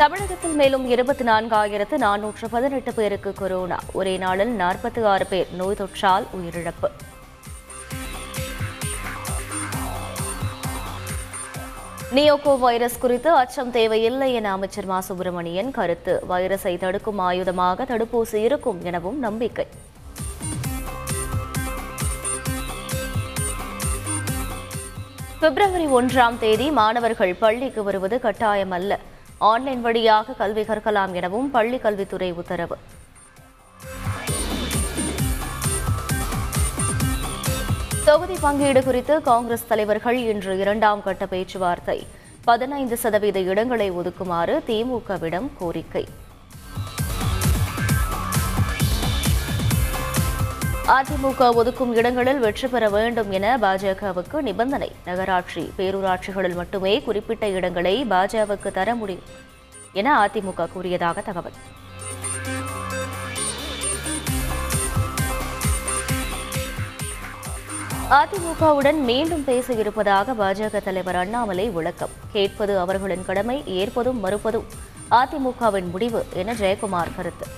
தமிழகத்தில் மேலும் இருபத்தி நான்காயிரத்து நானூற்று பதினெட்டு பேருக்கு கொரோனா. ஒரே நாளில் நாற்பத்தி ஆறு பேர் நோய் தொற்றால் உயிரிழப்பு. நியோகோ வைரஸ் குறித்து அச்சம் தேவையில்லை என அமைச்சர் மா. சுப்பிரமணியன் கருத்து. வைரஸை தடுக்கும் ஆயுதமாக தடுப்பூசி இருக்கும் எனவும் நம்பிக்கை. பிப்ரவரி ஒன்றாம் தேதி மாணவர்கள் பள்ளிக்கு வருவது கட்டாயம் அல்ல ஆன்லைன் வழியாக கல்வி கற்கலாம் எனவும் பள்ளி கல்வித்துறை உத்தரவு. தொகுதி பங்கீடு குறித்து காங்கிரஸ் தலைவர்கள் இன்று இரண்டாம் கட்ட பேச்சுவார்த்தை. பதினைந்து சதவீத இடங்களை ஒதுக்குமாறு திமுகவிடம் கோரிக்கை. அதிமுக ஒதுக்கும் இடங்களில் வெற்றி பெற வேண்டும் என பாஜகவுக்கு நிபந்தனை. நகராட்சி பேரூராட்சிகளில் மட்டுமே குறிப்பிட்ட இடங்களை பாஜகவுக்கு தர முடியும் என அதிமுக கூறியதாக தகவல். அதிமுகவுடன் மீண்டும் பேச இருப்பதாக பாஜக தலைவர் அண்ணாமலை விளக்கம். கேட்பது அவர்களின் கடமை ஏற்பதும் மறுப்பதும் அதிமுகவின் முடிவு என ஜெயக்குமார் கருத்து.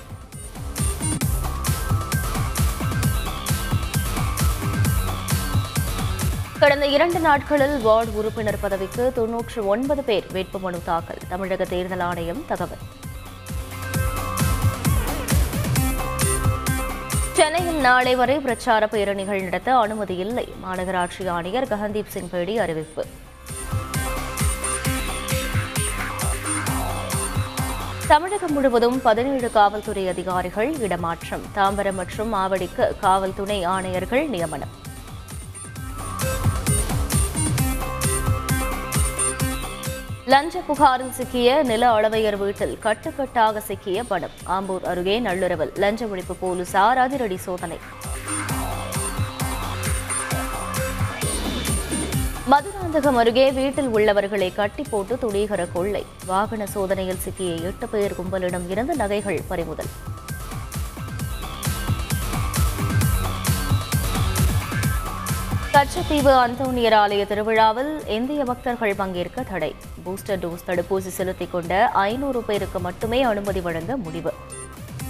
கடந்த இரண்டு நாட்களில் வார்டு உறுப்பினர் பதவிக்கு தொன்னூற்று ஒன்பது பேர் வேட்புமனு தாக்கல். தமிழக தேர்தல் ஆணையம் தகவல். சென்னையில் நாளை வரை பிரச்சார பேரணிகள் நடத்த அனுமதி இல்லை. மாநகராட்சி ஆணையர் ககன்தீப் சிங் பேடி அறிவிப்பு. தமிழகம் முழுவதும் பதினேழு காவல்துறை அதிகாரிகள் இடமாற்றம். தாம்பரம் மற்றும் ஆவடிக்கு காவல் துணை ஆணையர்கள் நியமனம். லஞ்ச புகாரில் சிக்கிய நில அளவையர் வீட்டில் கட்டுக்கட்டாக சிக்கிய பணம். ஆம்பூர் அருகே நள்ளிரவில் லஞ்ச ஒழிப்பு போலீசார் அதிரடி சோதனை. மதுராந்தகம் அருகே வீட்டில் உள்ளவர்களை கட்டி போட்டு துணிகர கொள்ளை. வாகன சோதனையில் சிக்கிய எட்டு பேர் கும்பலிடம் இருந்து நகைகள் பறிமுதல். கச்சத்தீவு அந்தோனியர் ஆலய திருவிழாவில் இந்திய பக்தர்கள் பங்கேற்க தடை. பூஸ்டர் டோஸ் தடுப்பூசி செலுத்திக் கொண்ட ஐநூறு பேருக்கு மட்டுமே அனுமதி வழங்க முடிவு.